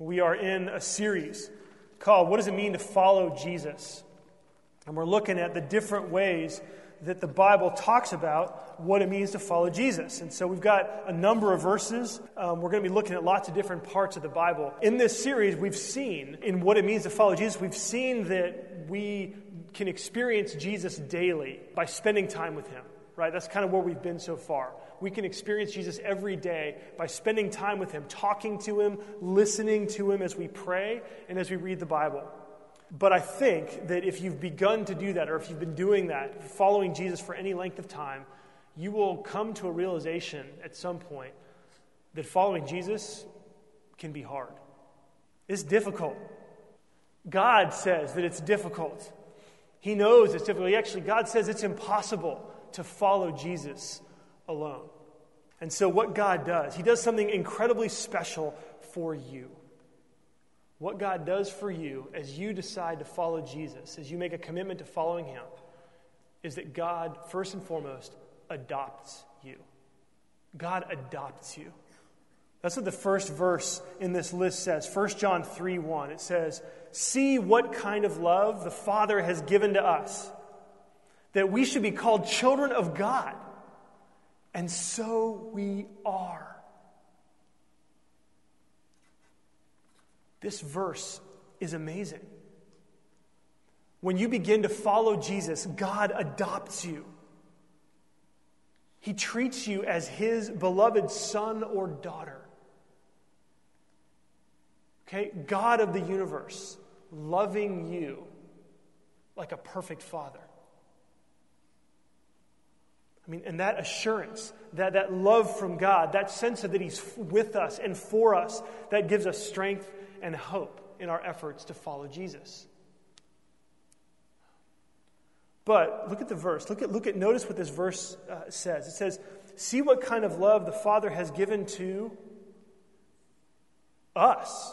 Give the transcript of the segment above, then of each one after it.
We are in a series called What Does It Mean to Follow Jesus? And we're looking at the different ways that the Bible talks about what it means to follow Jesus. And so we've got a number of verses. Um, we're going to be looking at lots of different parts of the Bible. In this series, we've seen in what it means to follow Jesus, we've seen that we can experience Jesus daily by spending time with Him, right? That's kind of where we've been so far we can experience Jesus every day by spending time with Him, talking to Him, listening to Him as we pray and as we read the Bible. But I think that if you've begun to do that, or if you've been doing that, following Jesus for any length of time, you will come to a realization at some point that following Jesus can be hard. It's difficult. God says that it's difficult. He knows it's difficult. He Actually, God says it's impossible to follow Jesus alone. And so, what God does, He does something incredibly special for you. What God does for you as you decide to follow Jesus, as you make a commitment to following Him, is that God, first and foremost, adopts you. God adopts you. That's what the first verse in this list says. 1 John 3 1. It says, See what kind of love the Father has given to us, that we should be called children of God. And so we are. This verse is amazing. When you begin to follow Jesus, God adopts you. He treats you as his beloved son or daughter. Okay? God of the universe, loving you like a perfect father. I mean, and that assurance, that, that love from God, that sense of that He's with us and for us, that gives us strength and hope in our efforts to follow Jesus. But look at the verse. Look at, look at notice what this verse uh, says. It says, See what kind of love the Father has given to us,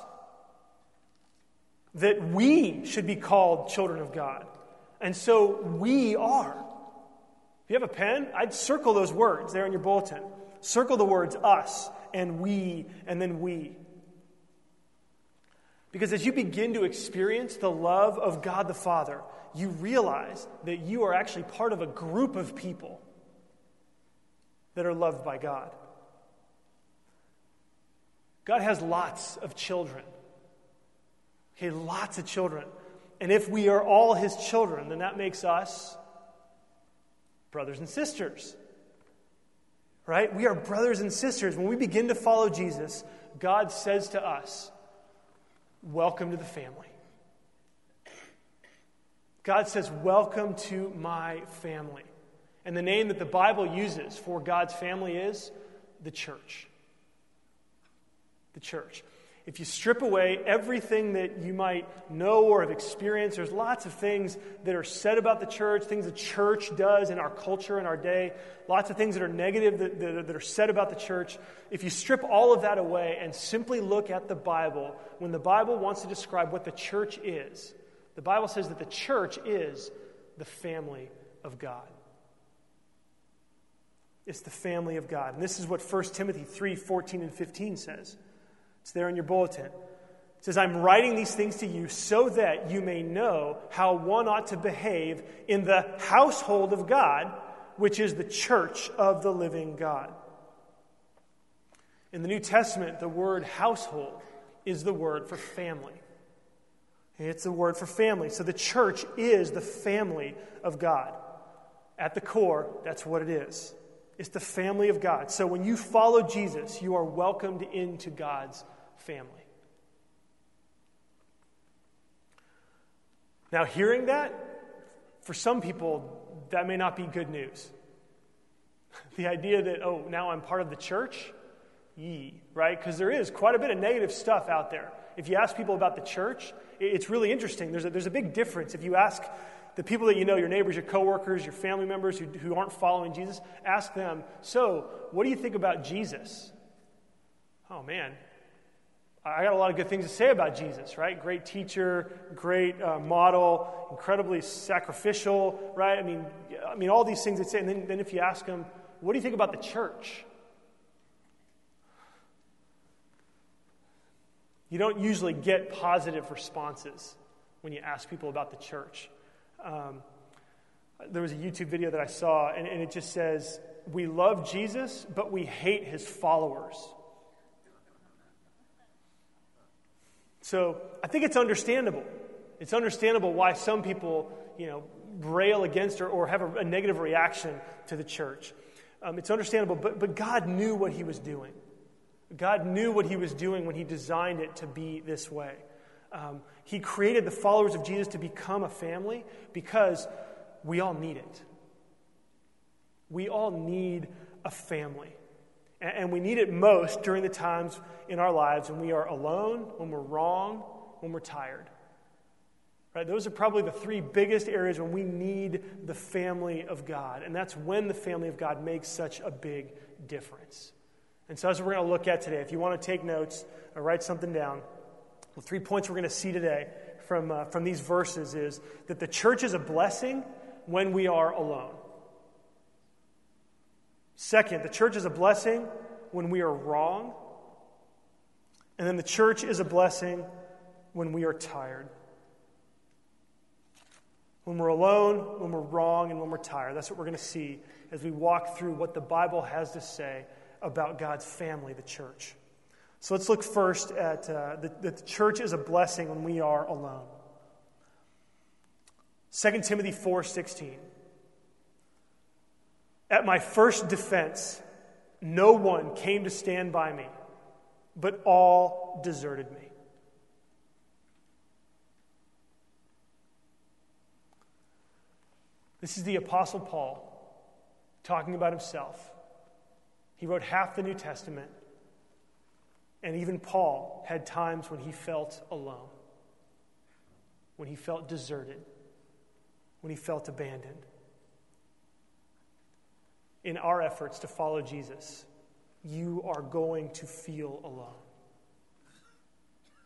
that we should be called children of God. And so we are. If you have a pen, I'd circle those words there in your bulletin. Circle the words us and we and then we. Because as you begin to experience the love of God the Father, you realize that you are actually part of a group of people that are loved by God. God has lots of children. Okay, lots of children. And if we are all his children, then that makes us brothers and sisters. Right? We are brothers and sisters. When we begin to follow Jesus, God says to us, Welcome to the family. God says, Welcome to my family. And the name that the Bible uses for God's family is the church. The church if you strip away everything that you might know or have experienced, there's lots of things that are said about the church, things the church does in our culture in our day, lots of things that are negative that, that, that, are said about the church. If you strip all of that away and simply look at the Bible, when the Bible wants to describe what the church is, the Bible says that the church is the family of God. It's the family of God. And this is what 1 Timothy 3 14 and 15 says. It's there in your bulletin. It says, I'm writing these things to you so that you may know how one ought to behave in the household of God, which is the church of the living God. In the New Testament, the word household is the word for family. It's the word for family. So the church is the family of God. At the core, that's what it is. It's the family of God. So when you follow Jesus, you are welcomed into God's family. Now, hearing that, for some people, that may not be good news. the idea that, oh, now I'm part of the church, yee, right? Because there is quite a bit of negative stuff out there. If you ask people about the church, it's really interesting. There's a, there's a big difference. If you ask the people that you know, your neighbors, your coworkers, your family members who, who aren't following Jesus, ask them, so, what do you think about Jesus? Oh, man, I got a lot of good things to say about Jesus, right? Great teacher, great uh, model, incredibly sacrificial, right? I mean, I mean, all these things they say. And then, then if you ask them, what do you think about the church? you don't usually get positive responses when you ask people about the church. Um, there was a YouTube video that I saw, and, and it just says, We love Jesus, but we hate his followers. So I think it's understandable. It's understandable why some people, you know, rail against or, or have a, a negative reaction to the church. Um, it's understandable, but, but God knew what he was doing. God knew what he was doing when he designed it to be this way. Um, he created the followers of Jesus to become a family because we all need it. We all need a family. And, we need it most during the times in our lives when we are alone, when we're wrong, when we're tired. Right? Those are probably the three biggest areas when we need the family of God. And that's when the family of God makes such a big difference. And so, as we're going to look at today, if you want to take notes or write something down, the three points we're going to see today from, uh, from these verses is that the church is a blessing when we are alone. Second, the church is a blessing when we are wrong. And then the church is a blessing when we are tired when we're alone, when we're wrong, and when we're tired. That's what we're going to see as we walk through what the Bible has to say about God's family, the church. So let's look first at uh, the, the church is a blessing when we are alone. 2 Timothy 4:16 At my first defense no one came to stand by me but all deserted me This is the Apostle Paul talking about himself. He wrote half the New Testament, and even Paul had times when he felt alone, when he felt deserted, when he felt abandoned. In our efforts to follow Jesus, you are going to feel alone.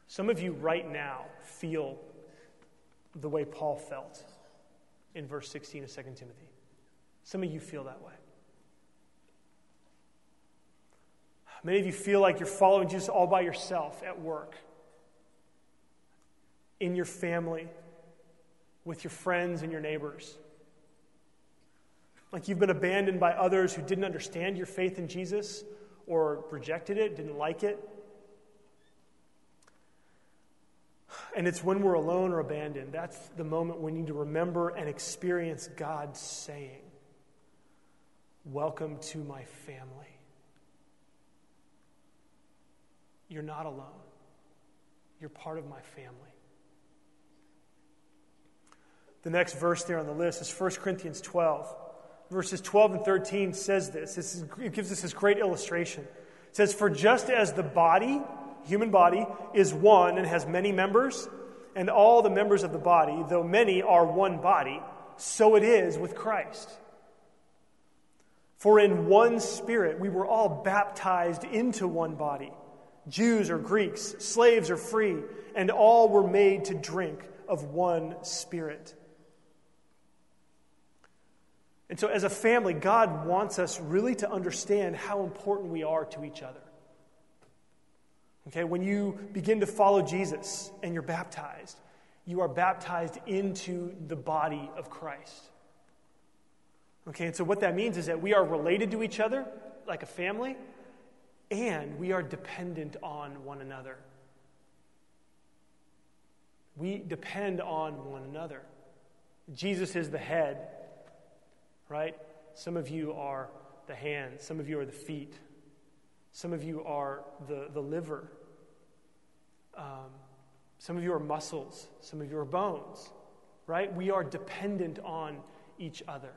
Some of you right now feel the way Paul felt in verse 16 of 2 Timothy. Some of you feel that way. Many of you feel like you're following Jesus all by yourself at work, in your family, with your friends and your neighbors. Like you've been abandoned by others who didn't understand your faith in Jesus or rejected it, didn't like it. And it's when we're alone or abandoned, that's the moment we need to remember and experience God saying, Welcome to my family. You're not alone, you're part of my family. The next verse there on the list is 1 Corinthians 12. Verses 12 and 13 says this. this is, it gives us this great illustration. It says, For just as the body human body is one and has many members, and all the members of the body, though many are one body, so it is with Christ. For in one spirit we were all baptized into one body Jews or Greeks, slaves or free, and all were made to drink of one spirit. And so, as a family, God wants us really to understand how important we are to each other. Okay, when you begin to follow Jesus and you're baptized, you are baptized into the body of Christ. Okay, and so what that means is that we are related to each other like a family, and we are dependent on one another. We depend on one another. Jesus is the head, right? Some of you are the hands, some of you are the feet, some of you are the, the liver. Um, some of you are muscles, some of you are bones, right? We are dependent on each other.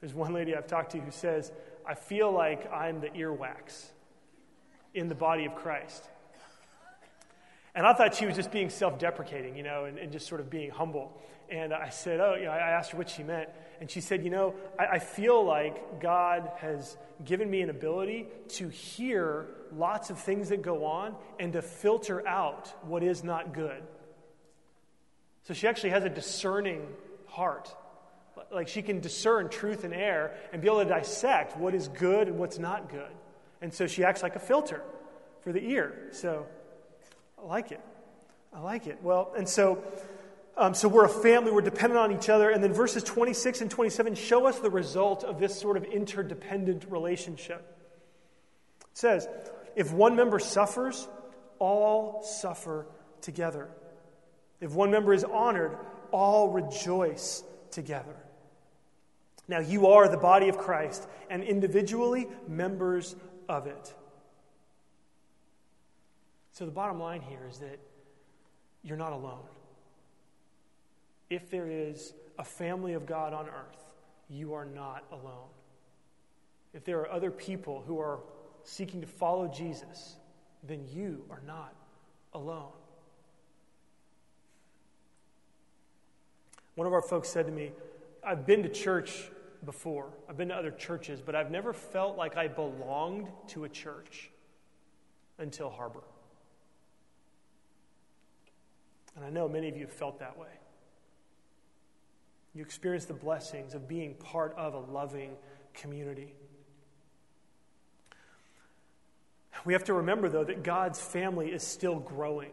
There's one lady I've talked to who says, I feel like I'm the earwax in the body of Christ. And I thought she was just being self deprecating, you know, and, and, just sort of being humble. And I said, Oh, you know, I asked her what she meant. And she said, You know, I, I feel like God has given me an ability to hear lots of things that go on and to filter out what is not good. So she actually has a discerning heart. Like she can discern truth and error and be able to dissect what is good and what's not good. And so she acts like a filter for the ear. So I like it. I like it. Well, and so, um, so we're a family, we're dependent on each other. And then verses 26 and 27 show us the result of this sort of interdependent relationship. It says, if one member suffers, all suffer together. If one member is honored, all rejoice together. Now, you are the body of Christ and individually members of it. So, the bottom line here is that you're not alone. If there is a family of God on earth, you are not alone. If there are other people who are seeking to follow Jesus, then you are not alone. One of our folks said to me, I've been to church before, I've been to other churches, but I've never felt like I belonged to a church until Harbor. And I know many of you have felt that way. You experience the blessings of being part of a loving community. We have to remember, though, that God's family is still growing.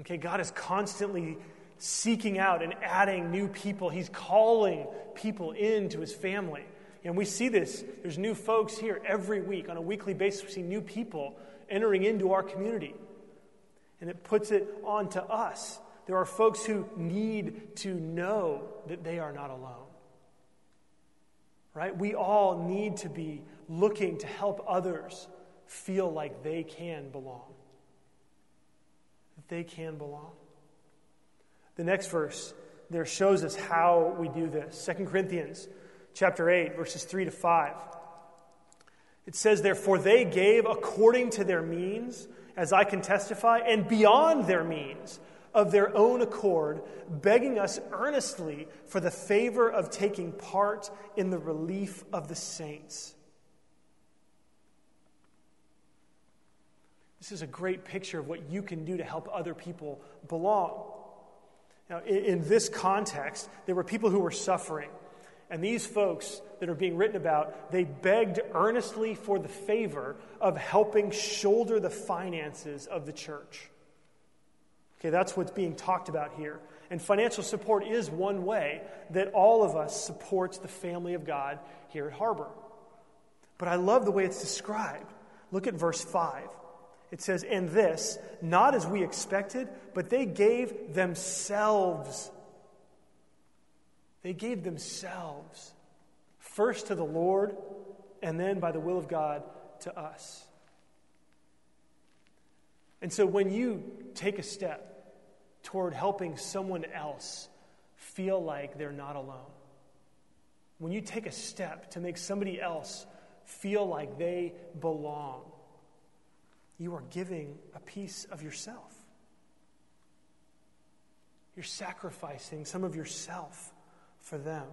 Okay, God is constantly seeking out and adding new people. He's calling people into his family. And we see this. There's new folks here every week. On a weekly basis, we see new people entering into our community. And it puts it on to us. There are folks who need to know that they are not alone. Right? We all need to be looking to help others feel like they can belong. That they can belong. The next verse there shows us how we do this. 2 Corinthians chapter 8 verses 3 to 5. It says therefore they gave according to their means as I can testify and beyond their means of their own accord begging us earnestly for the favor of taking part in the relief of the saints. This is a great picture of what you can do to help other people belong. Now, in, this context, there were people who were suffering. And these folks that are being written about, they begged earnestly for the favor of helping shoulder the finances of the church. Okay, that's what's being talked about here. And financial support is one way that all of us supports the family of God here at Harbor. But I love the way it's described. Look at verse 5. It says, And this, not as we expected, but they gave themselves. They gave themselves, first to the Lord, and then by the will of God to us. And so when you take a step toward helping someone else feel like they're not alone, when you take a step to make somebody else feel like they belong, you are giving a piece of yourself. You're sacrificing some of yourself for them.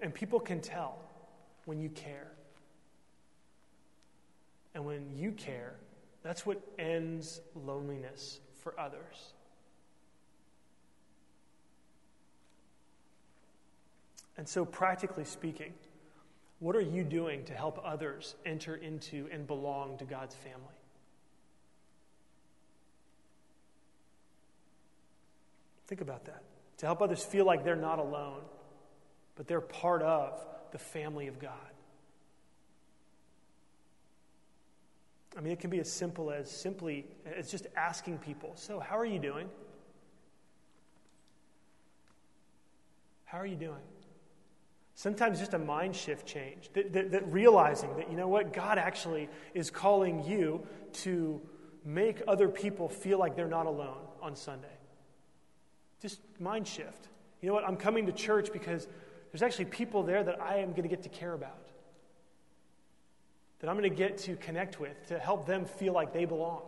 And people can tell when you care. And when you care, that's what ends loneliness for others. And so, practically speaking, what are you doing to help others enter into and belong to God's family? Think about that. To help others feel like they're not alone, but they're part of the family of God. I mean, it can be as simple as simply, it's just asking people, So, how are you doing? How are you doing? Sometimes just a mind shift change, that, that, that, realizing that, you know what, God actually is calling you to make other people feel like they're not alone on Sunday. Just mind shift. You know what, I'm coming to church because there's actually people there that I am going to get to care about, that I'm going to get to connect with, to help them feel like they belong.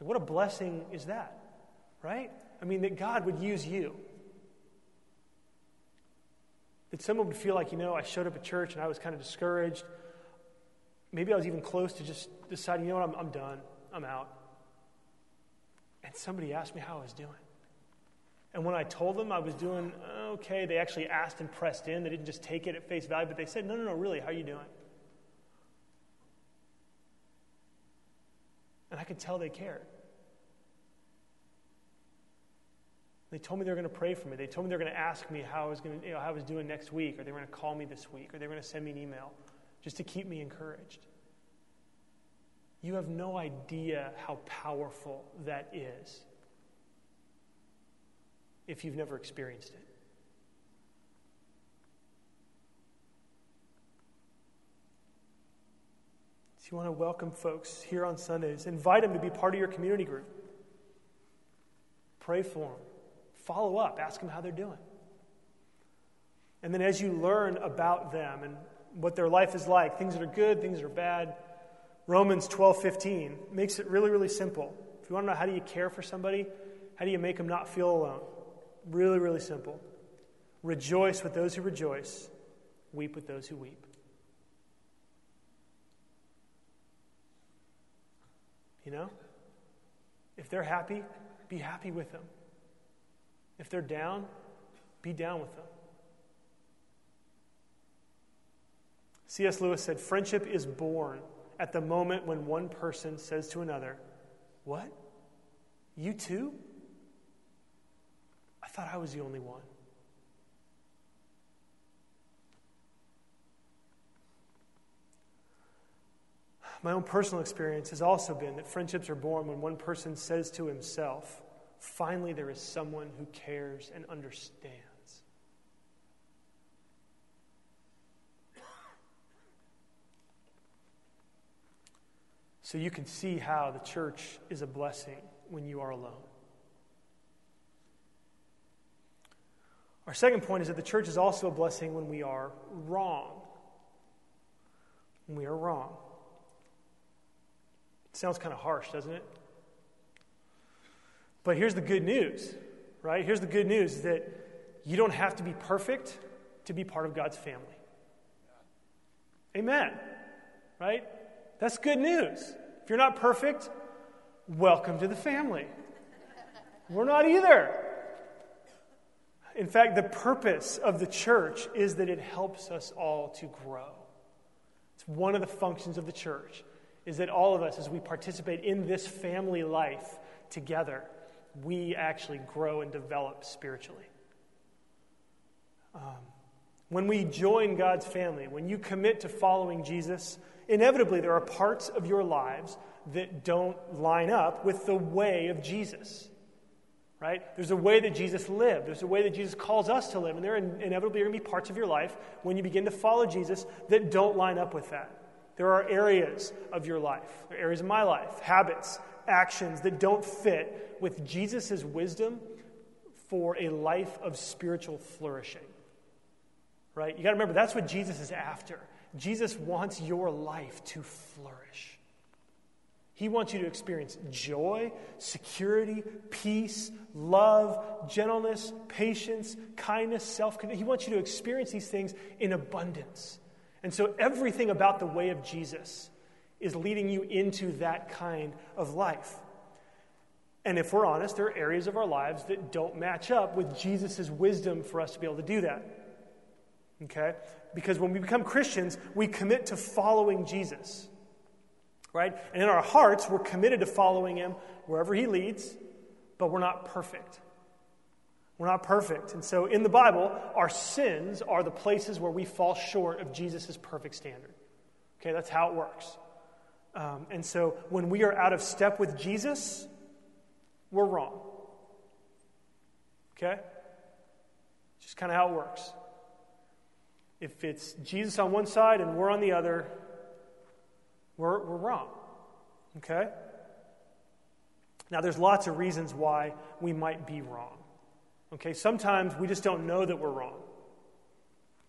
Like, what a blessing is that, right? I mean, that God would use you that someone would feel like, you know, I showed up at church and I was kind of discouraged. Maybe I was even close to just deciding, you know what, I'm, I'm done. I'm out. And somebody asked me how I was doing. And when I told them I was doing okay, they actually asked and pressed in. They didn't just take it at face value, but they said, no, no, no, really, how are you doing? And I could tell they cared. They told me they were going to pray for me. They told me they were going to ask me how I was, going to, you know, how I was doing next week, or they were going to call me this week, or they were going to send me an email just to keep me encouraged. You have no idea how powerful that is if you've never experienced it. So, you want to welcome folks here on Sundays, invite them to be part of your community group. Pray for them, follow up, ask them how they're doing. And then, as you learn about them and what their life is like, things that are good, things that are bad, Romans 12 15 makes it really, really simple. If you want to know how do you care for somebody, how do you make them not feel alone? Really, really simple. Rejoice with those who rejoice, weep with those who weep. You know? If they're happy, be happy with them. If they're down, be down with them. C.S. Lewis said, Friendship is born at the moment when one person says to another, What? You too? I thought I was the only one. My own personal experience has also been that friendships are born when one person says to himself, Finally, there is someone who cares and understands. So you can see how the church is a blessing when you are alone. Our second point is that the church is also a blessing when we are wrong. When we are wrong. Sounds kind of harsh, doesn't it? But here's the good news, right? Here's the good news that you don't have to be perfect to be part of God's family. Amen. Right? That's good news. If you're not perfect, welcome to the family. We're not either. In fact, the purpose of the church is that it helps us all to grow. It's one of the functions of the church is that all of us as we participate in this family life together, we actually grow and develop spiritually. Um, when we join God's family, when you commit to following Jesus, inevitably there are parts of your lives that don't line up with the way of Jesus. Right? There's a way that Jesus lived. There's a way that Jesus calls us to live. And there are inevitably going to be parts of your life when you begin to follow Jesus that don't line up with that. There are areas of your life, areas of my life, habits, actions that don't fit with Jesus' wisdom for a life of spiritual flourishing. Right? You got to remember, that's what Jesus is after. Jesus wants your life to flourish. He wants you to experience joy, security, peace, love, gentleness, patience, kindness, self control. He wants you to experience these things in abundance. And so, everything about the way of Jesus is leading you into that kind of life. And if we're honest, there are areas of our lives that don't match up with Jesus' wisdom for us to be able to do that. Okay? Because when we become Christians, we commit to following Jesus. Right? And in our hearts, we're committed to following him wherever he leads, but we're not perfect. We're not perfect. And so in the Bible, our sins are the places where we fall short of Jesus' perfect standard. Okay, that's how it works. Um, and so when we are out of step with Jesus, we're wrong. Okay? Just kind of how it works. If it's Jesus on one side and we're on the other, we're, we're wrong. Okay? Now, there's lots of reasons why we might be wrong. Okay? Sometimes we just don't know that we're wrong.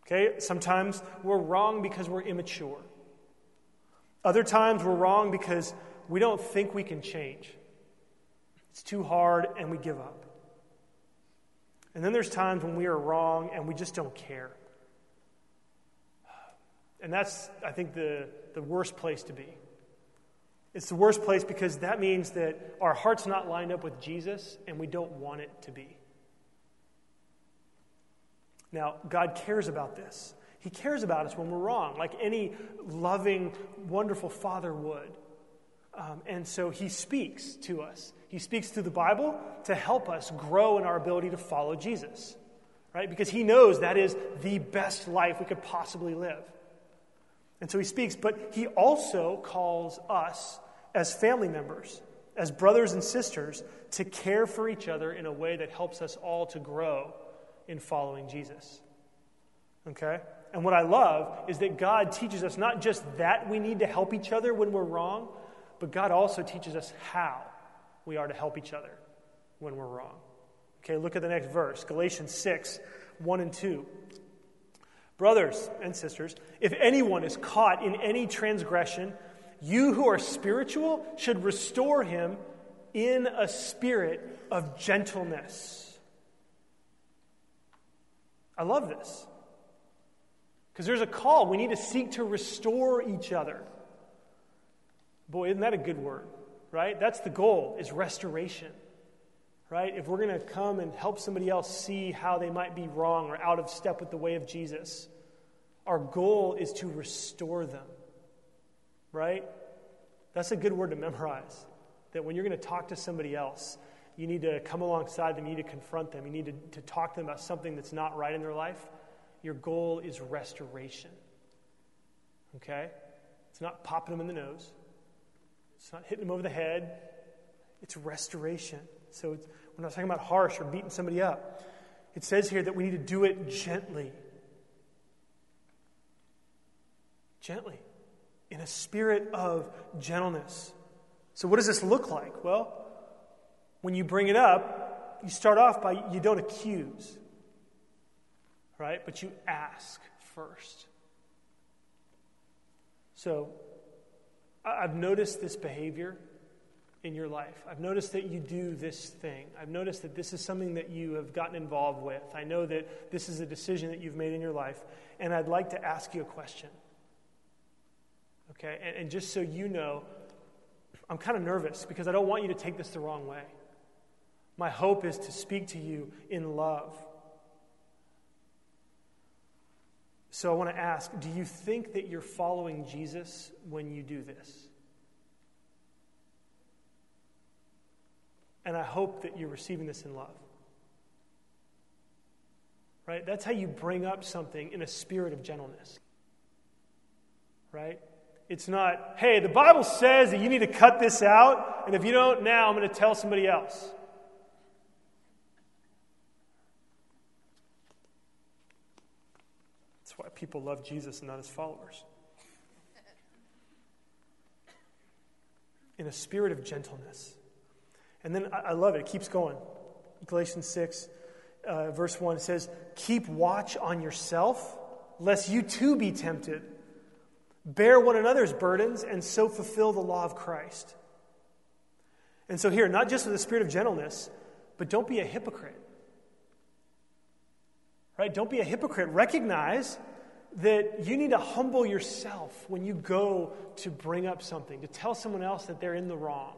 Okay? Sometimes we're wrong because we're immature. Other times we're wrong because we don't think we can change. It's too hard and we give up. And then there's times when we are wrong and we just don't care. And that's, I think, the, the worst place to be. It's the worst place because that means that our heart's not lined up with Jesus and we don't want it to be. Now, God cares about this. He cares about us when we're wrong, like any loving, wonderful father would. Um, and so he speaks to us. He speaks through the Bible to help us grow in our ability to follow Jesus, right? Because he knows that is the best life we could possibly live. And so he speaks, but he also calls us as family members, as brothers and sisters, to care for each other in a way that helps us all to grow in following Jesus. Okay? And what I love is that God teaches us not just that we need to help each other when we're wrong, but God also teaches us how we are to help each other when we're wrong. Okay, look at the next verse Galatians 6 1 and 2. Brothers and sisters, if anyone is caught in any transgression, you who are spiritual should restore him in a spirit of gentleness. I love this. Because there's a call. We need to seek to restore each other. Boy, isn't that a good word, right? That's the goal, is restoration. Right? If we're going to come and help somebody else see how they might be wrong or out of step with the way of Jesus, our goal is to restore them. Right? That's a good word to memorize. That when you're going to talk to somebody else, you need to come alongside them, you need to confront them, you need to, to talk to them about something that's not right in their life your goal is restoration. Okay? It's not popping them in the nose, it's not hitting them over the head. It's restoration. So it's, we're not talking about harsh or beating somebody up. It says here that we need to do it gently. Gently, in a spirit of gentleness. So, what does this look like? Well, when you bring it up, you start off by you don't accuse right? But you ask first. So, I've noticed this behavior in your life. I've noticed that you do this thing. I've noticed that this is something that you have gotten involved with. I know that this is a decision that you've made in your life, and I'd like to ask you a question. Okay? And, and just so you know, I'm kind of nervous because I don't want you to take this the wrong way. My hope is to speak to you in love So I want to ask do you think that you're following Jesus when you do this? And I hope that you're receiving this in love. Right? That's how you bring up something in a spirit of gentleness. Right? It's not, hey, the Bible says that you need to cut this out, and if you don't now, I'm going to tell somebody else. Why people love Jesus and not his followers. In a spirit of gentleness. And then I, love it, it keeps going. Galatians 6, uh, verse 1 says, Keep watch on yourself, lest you too be tempted. Bear one another's burdens, and so fulfill the law of Christ. And so, here, not just with a spirit of gentleness, but don't be a hypocrite. Right? Don't be a hypocrite. Recognize that you need to humble yourself when you go to bring up something, to tell someone else that they're in the wrong.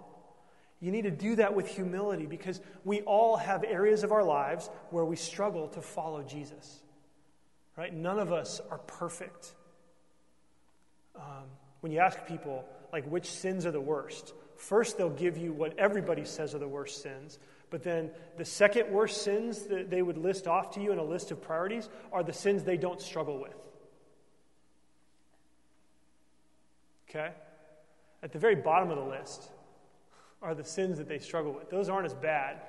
You need to do that with humility because we all have areas of our lives where we struggle to follow Jesus. Right? None of us are perfect. Um, when you ask people, like, which sins are the worst, first they'll give you what everybody says are the worst sins. But then the second worst sins that they would list off to you in a list of priorities are the sins they don't struggle with. Okay? At the very bottom of the list are the sins that they struggle with. Those aren't as bad.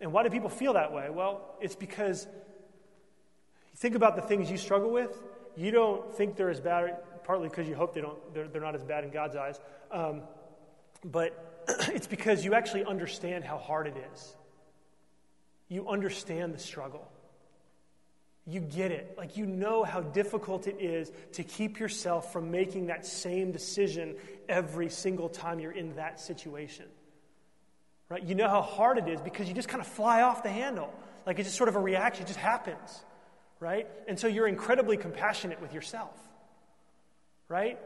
And why do people feel that way? Well, it's because you think about the things you struggle with. You don't think they're as bad, partly because you hope they don't, they're, they're not as bad in God's eyes. Um, but it's because you actually understand how hard it is. You understand the struggle. You get it. Like, you know how difficult it is to keep yourself from making that same decision every single time you're in that situation. Right? You know how hard it is because you just kind of fly off the handle. Like, it's just sort of a reaction, it just happens. Right? And so you're incredibly compassionate with yourself. Right?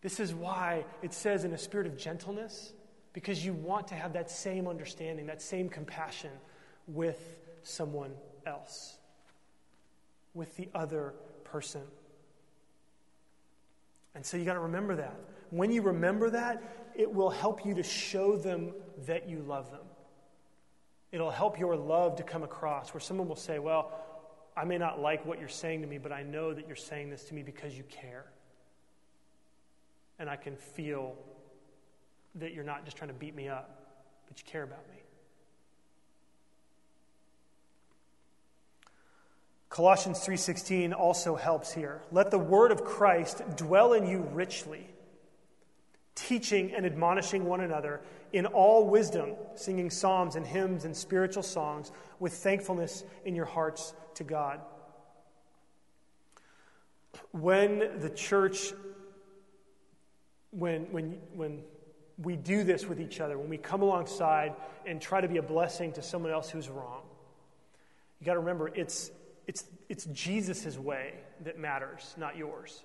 This is why it says in a spirit of gentleness, because you want to have that same understanding, that same compassion with someone else, with the other person. And so you got to remember that. When you remember that, it will help you to show them that you love them. It'll help your love to come across where someone will say, Well, I may not like what you're saying to me, but I know that you're saying this to me because you care. And I can feel that you're not just trying to beat me up, but you care about me. Colossians 3:16 also helps here. Let the word of Christ dwell in you richly, teaching and admonishing one another in all wisdom, singing psalms and hymns and spiritual songs with thankfulness in your hearts to God. When the church when when when we do this with each other, when we come alongside and try to be a blessing to someone else who's wrong, you got to remember it's it's, it's Jesus' way that matters, not yours.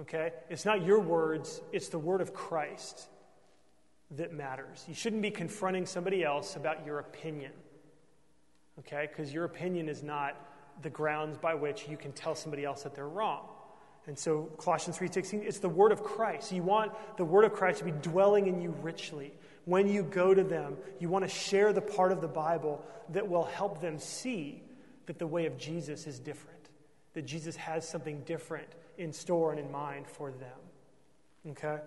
Okay? It's not your words, it's the word of Christ that matters. You shouldn't be confronting somebody else about your opinion. Okay? Because your opinion is not the grounds by which you can tell somebody else that they're wrong. And so Colossians 3:16 it's the word of Christ. You want the word of Christ to be dwelling in you richly. When you go to them, you want to share the part of the Bible that will help them see that the way of Jesus is different, that Jesus has something different in store and in mind for them. Okay?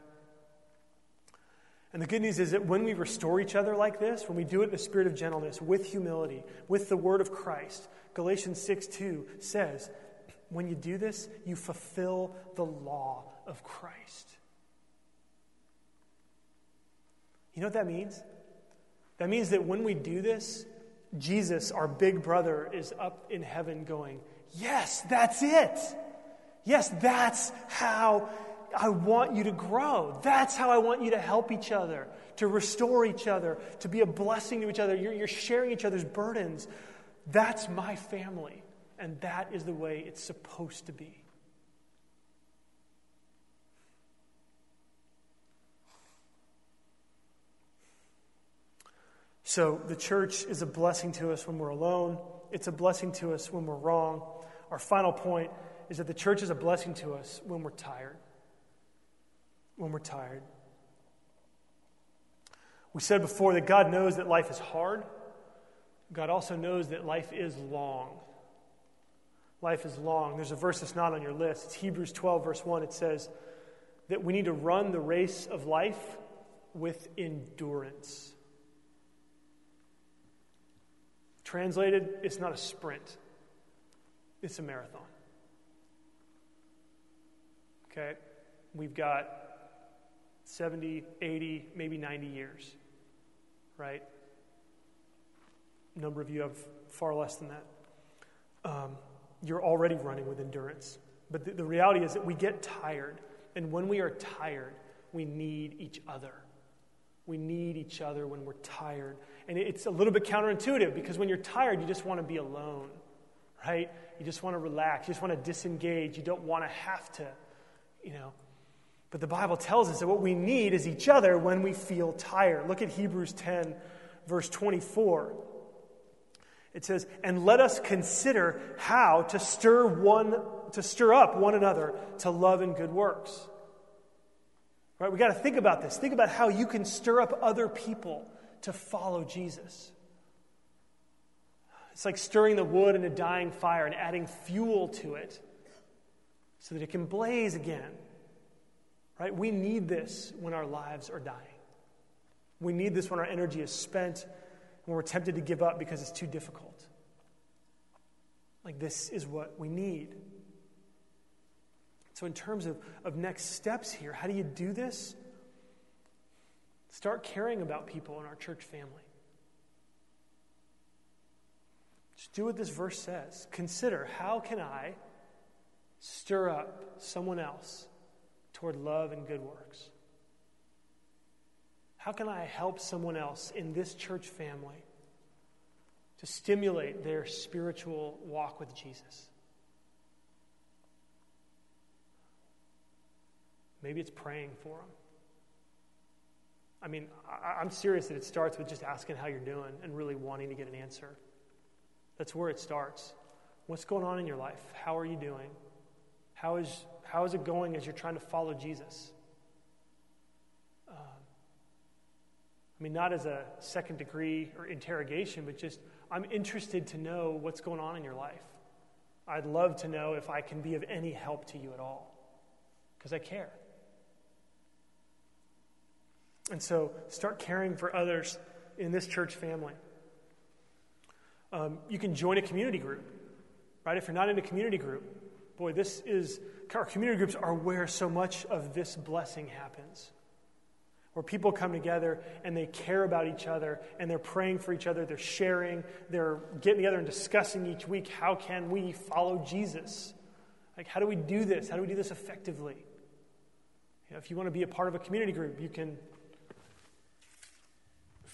And the good news is that when we restore each other like this, when we do it in the spirit of gentleness, with humility, with the word of Christ, Galatians 6 2 says, when you do this, you fulfill the law of Christ. You know what that means? That means that when we do this, Jesus, our big brother, is up in heaven going, Yes, that's it. Yes, that's how I want you to grow. That's how I want you to help each other, to restore each other, to be a blessing to each other. You're, you're sharing each other's burdens. That's my family, and that is the way it's supposed to be. So the church is a blessing to us when we're alone, it's a blessing to us when we're wrong. Our final point is that the church is a blessing to us when we're tired. When we're tired. We said before that God knows that life is hard. God also knows that life is long. Life is long. There's a verse that's not on your list. It's Hebrews 12, verse 1. It says that we need to run the race of life with endurance. Translated, it's not a sprint, it's a marathon. Okay? We've got 70, 80, maybe 90 years, right? A number of you have far less than that. Um, you're already running with endurance. But the, the reality is that we get tired. And when we are tired, we need each other. We need each other when we're tired. And it's a little bit counterintuitive because when you're tired, you just want to be alone, right? You just want to relax. You just want to disengage. You don't want to have to, you know. But the Bible tells us that what we need is each other when we feel tired. Look at Hebrews 10, verse 24. It says, "And let us consider how to stir one to stir up one another to love and good works." Right? We got to think about this. Think about how you can stir up other people to follow Jesus. It's like stirring the wood in a dying fire and adding fuel to it so that it can blaze again. Right? We need this when our lives are dying. We need this when our energy is spent, when we're tempted to give up because it's too difficult. Like, this is what we need. So, in terms of, of next steps here, how do you do this? Start caring about people in our church family. Just do what this verse says. Consider how can I stir up someone else toward love and good works? How can I help someone else in this church family to stimulate their spiritual walk with Jesus? Maybe it's praying for them. I mean, I, am serious that it starts with just asking how you're doing and really wanting to get an answer. That's where it starts. What's going on in your life? How are you doing? How is, how is it going as you're trying to follow Jesus? Um, I mean, not as a second degree or interrogation, but just I'm interested to know what's going on in your life. I'd love to know if I can be of any help to you at all because I care. And so start caring for others in this church family. Um, you can join a community group, right? If you're not in a community group, boy, this is, our community groups are where so much of this blessing happens. Where people come together and they care about each other and they're praying for each other, they're sharing, they're getting together and discussing each week how can we follow Jesus? Like, how do we do this? How do we do this effectively? You know, if you want to be a part of a community group, you can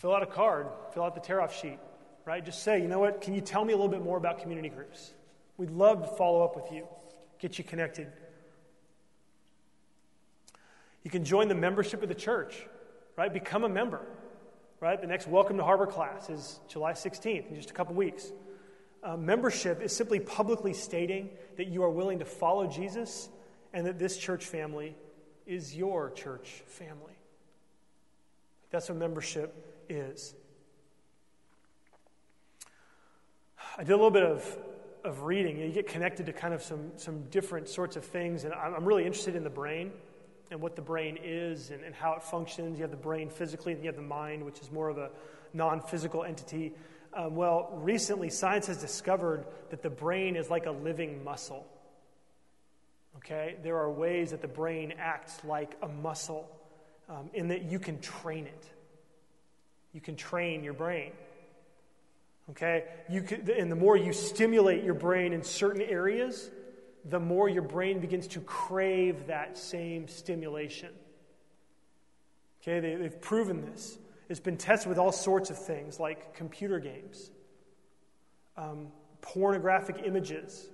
fill out a card, fill out the tear off sheet, right? Just say, you know what, can you tell me a little bit more about community groups? We'd love to follow up with you, get you connected. You can join the membership of the church, right? Become a member, right? The next Welcome to Harbor class is July 16th, in just a couple weeks. Uh, membership is simply publicly stating that you are willing to follow Jesus and that this church family is your church family. That's what membership is. I did a little bit of, of reading. You get connected to kind of some, some different sorts of things, and I'm really interested in the brain and what the brain is and, and how it functions. You have the brain physically, and you have the mind, which is more of a non physical entity. Um, well, recently, science has discovered that the brain is like a living muscle. Okay? There are ways that the brain acts like a muscle um, in that you can train it you can train your brain. Okay? You can, and the more you stimulate your brain in certain areas, the more your brain begins to crave that same stimulation. Okay, they, they've proven this. It's been tested with all sorts of things like computer games, um, pornographic images.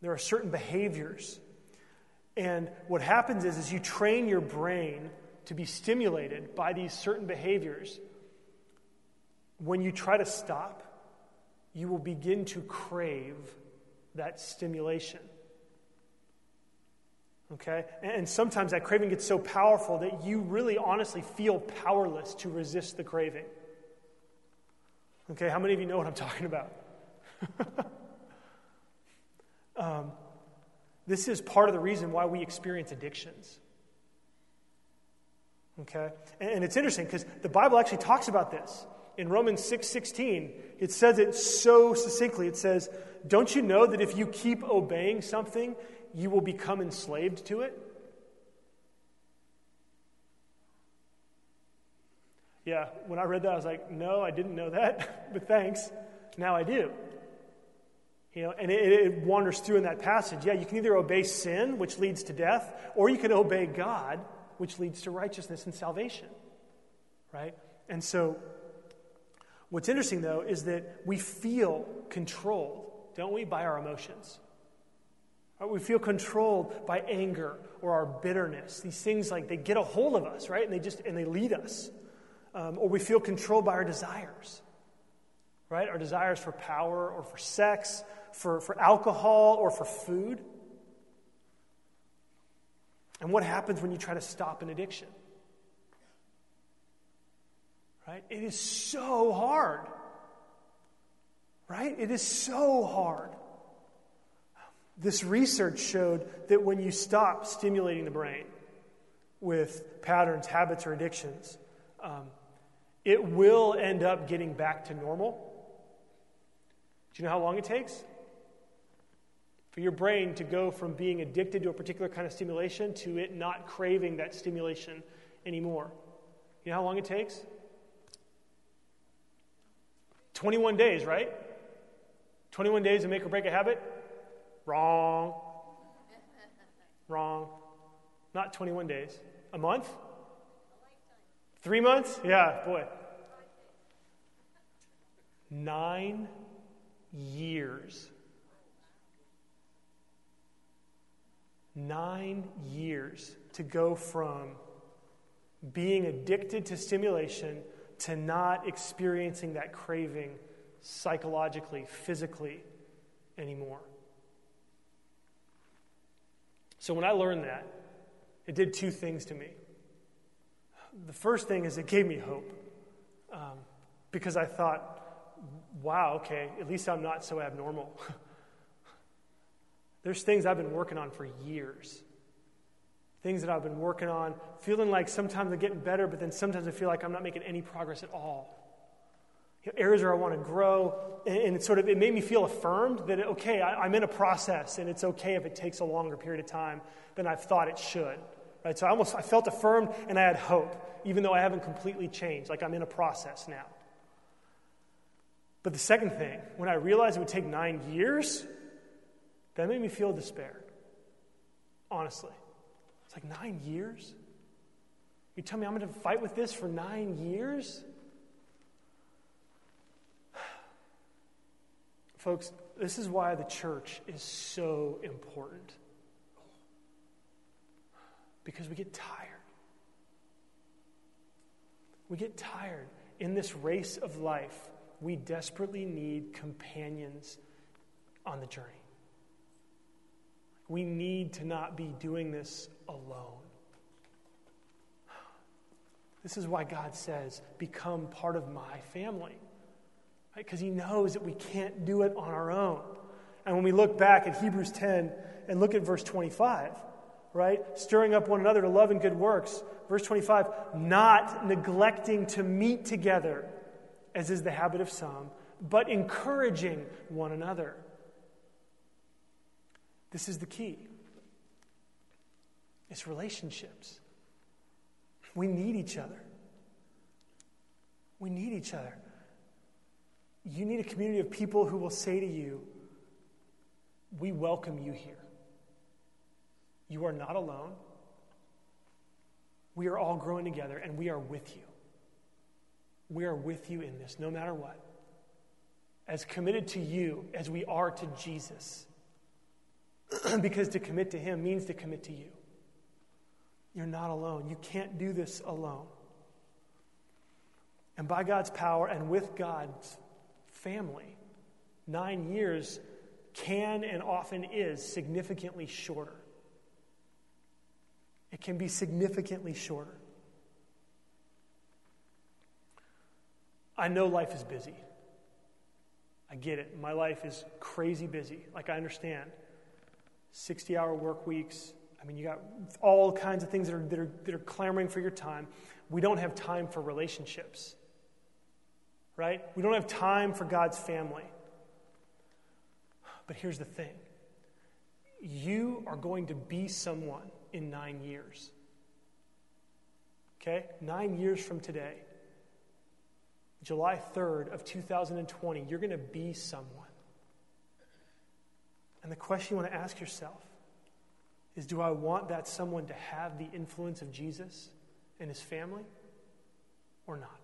There are certain behaviors. And what happens is, is you train your brain to be stimulated by these certain behaviors, when you try to stop, you will begin to crave that stimulation. Okay? And sometimes that craving gets so powerful that you really honestly feel powerless to resist the craving. Okay, how many of you know what I'm talking about? um, this is part of the reason why we experience addictions. Okay? And, and it's interesting because the Bible actually talks about this. In Romans 6 16, it says it so succinctly. It says, Don't you know that if you keep obeying something, you will become enslaved to it? Yeah, when I read that, I was like, no, I didn't know that, but thanks. Now I do. You know, and it, it, wanders through in that passage. Yeah, you can either obey sin, which leads to death, or you can obey God, which leads to righteousness and salvation. Right? And so, what's interesting though is that we feel controlled, don't we, by our emotions. Right? We feel controlled by anger or our bitterness. These things like they get a hold of us, right? And they just and they lead us. Um, or we feel controlled by our desires, right? Our desires for power or for sex, for, for alcohol or for food. And what happens when you try to stop an addiction? Right? It is so hard. Right? It is so hard. This research showed that when you stop stimulating the brain with patterns, habits, or addictions, um, it will end up getting back to normal. Do you know how long it takes? For your brain to go from being addicted to a particular kind of stimulation to it not craving that stimulation anymore. You know how long it takes? 21 days, right? 21 days to make or break a habit? Wrong. Wrong. Not 21 days. A month? Three months? Yeah, boy. Nine years nine years to go from being addicted to stimulation to not experiencing that craving psychologically, physically anymore. So when I learned that, it did two things to me. the first thing is it gave me hope um, because I thought, wow, okay, at least I'm not so abnormal. There's things I've been working on for years. Things that I've been working on, feeling like sometimes I'm getting better, but then sometimes I feel like I'm not making any progress at all. You know, areas where I want to grow, and, it sort of it made me feel affirmed that okay, I, I'm in a process, and it's okay if it takes a longer period of time than I've thought it should. Right? So I almost I felt affirmed and I had hope, even though I haven't completely changed. Like I'm in a process now. But the second thing, when I realized it would take nine years, that made me feel despair. Honestly. It's like nine years? You tell me I'm going to fight with this for nine years? Folks, this is why the church is so important because we get tired. We get tired. In this race of life, we desperately need companions on the journey. We need to not be doing this alone. This is why God says, Become part of my family. Because right? He knows that we can't do it on our own. And when we look back at Hebrews 10 and look at verse 25, right? Stirring up one another to love and good works. Verse 25, not neglecting to meet together, as is the habit of some, but encouraging one another. This is the key it's relationships. We need each other. We need each other. You need a community of people who will say to you, We welcome you here. You are not alone. We are all growing together, and we are with you. We are with you in this, no matter what. As committed to you as we are to Jesus. because to commit to Him means to commit to you. You're not alone. You can't do this alone. And by God's power and with God's family, nine years can and often is significantly shorter. It can be significantly shorter. I know life is busy. I get it. My life is crazy busy. Like, I understand. 60 hour work weeks. I mean, you got all kinds of things that are, that, are, that are clamoring for your time. We don't have time for relationships, right? We don't have time for God's family. But here's the thing you are going to be someone in nine years. Okay? Nine years from today, July 3rd of 2020, you're going to be someone. And the question you want to ask yourself is do I want that someone to have the influence of Jesus and his family or not?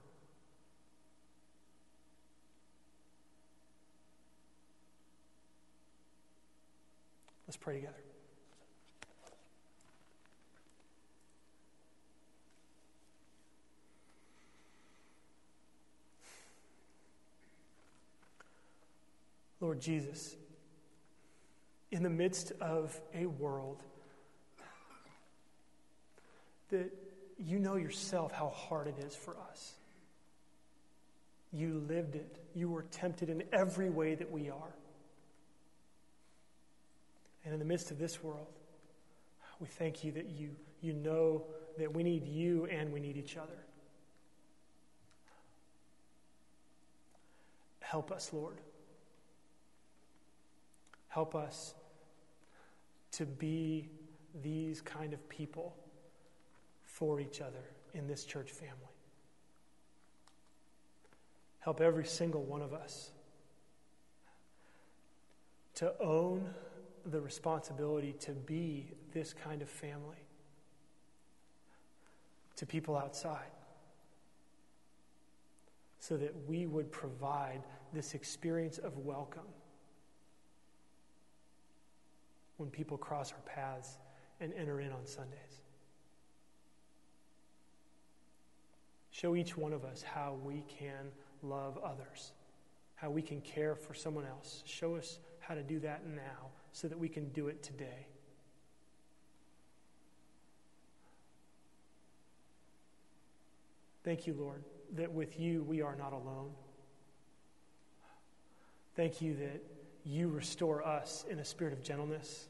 Let's pray together. Lord Jesus, in the midst of a world that you know yourself how hard it is for us. You lived it. You were tempted in every way that we are. And in the midst of this world, we thank you that you, you know that we need you and we need each other. Help us, Lord. Help us to be these kind of people for each other in this church family. Help every single one of us to own the responsibility to be this kind of family to people outside so that we would provide this experience of welcome when people cross our paths and enter in on Sundays. Show each one of us how we can love others, how we can care for someone else. Show us how to do that now so that we can do it today. Thank you, Lord, that with you we are not alone. Thank you that you restore us in a spirit of gentleness.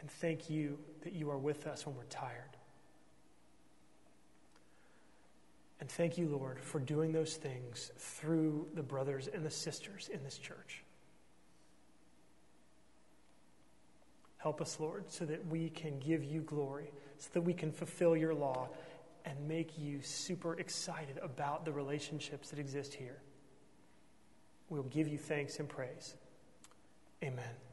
And thank you that you are with us when we're tired. And thank you, Lord, for doing those things through the brothers and the sisters in this church. Help us, Lord, so that we can give you glory, so that we can fulfill your law and make you super excited about the relationships that exist here. We'll give you thanks and praise. Amen.